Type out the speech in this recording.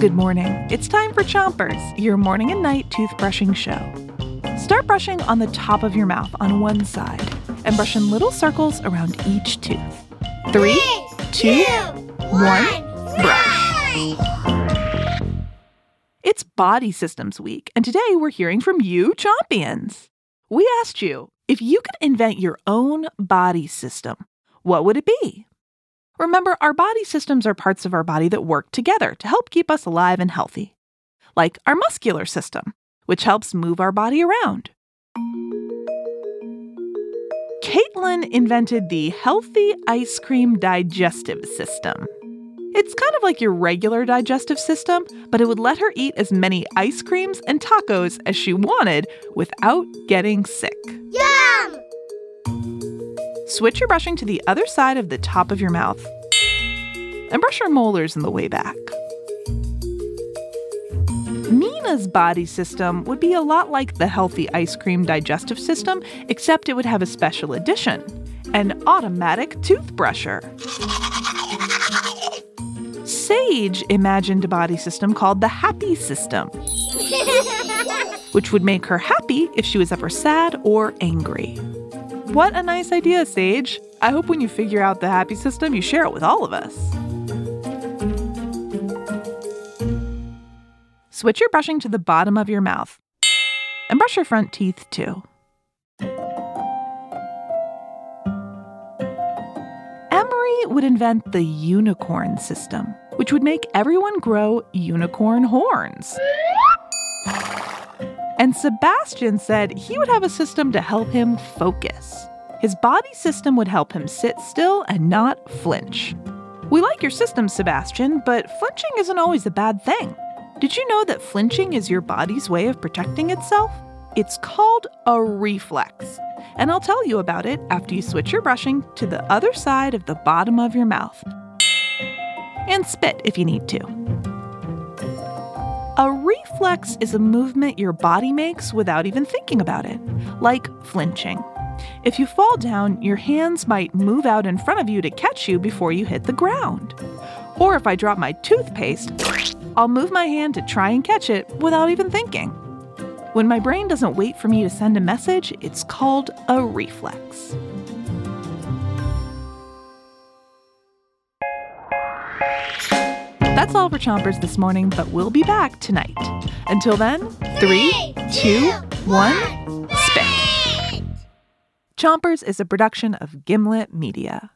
Good morning. It's time for Chompers, your morning and night toothbrushing show. Start brushing on the top of your mouth on one side and brush in little circles around each tooth. Three, two, one, brush. It's Body Systems Week, and today we're hearing from you, Champions. We asked you if you could invent your own body system, what would it be? Remember, our body systems are parts of our body that work together to help keep us alive and healthy, like our muscular system, which helps move our body around. Caitlin invented the Healthy Ice Cream Digestive System. It's kind of like your regular digestive system, but it would let her eat as many ice creams and tacos as she wanted without getting sick. Yum! Switch your brushing to the other side of the top of your mouth. And brush your molars in the way back. Nina's body system would be a lot like the healthy ice cream digestive system, except it would have a special addition an automatic toothbrusher. Sage imagined a body system called the happy system, which would make her happy if she was ever sad or angry. What a nice idea, Sage. I hope when you figure out the happy system, you share it with all of us. Switch your brushing to the bottom of your mouth and brush your front teeth too. Emery would invent the unicorn system, which would make everyone grow unicorn horns. And Sebastian said he would have a system to help him focus. His body system would help him sit still and not flinch. We like your system, Sebastian, but flinching isn't always a bad thing. Did you know that flinching is your body's way of protecting itself? It's called a reflex, and I'll tell you about it after you switch your brushing to the other side of the bottom of your mouth. And spit if you need to. A reflex is a movement your body makes without even thinking about it, like flinching. If you fall down, your hands might move out in front of you to catch you before you hit the ground. Or if I drop my toothpaste, I'll move my hand to try and catch it without even thinking. When my brain doesn't wait for me to send a message, it's called a reflex. That's all for Chompers this morning, but we'll be back tonight. Until then, three, two, one, spit. Chompers is a production of Gimlet Media.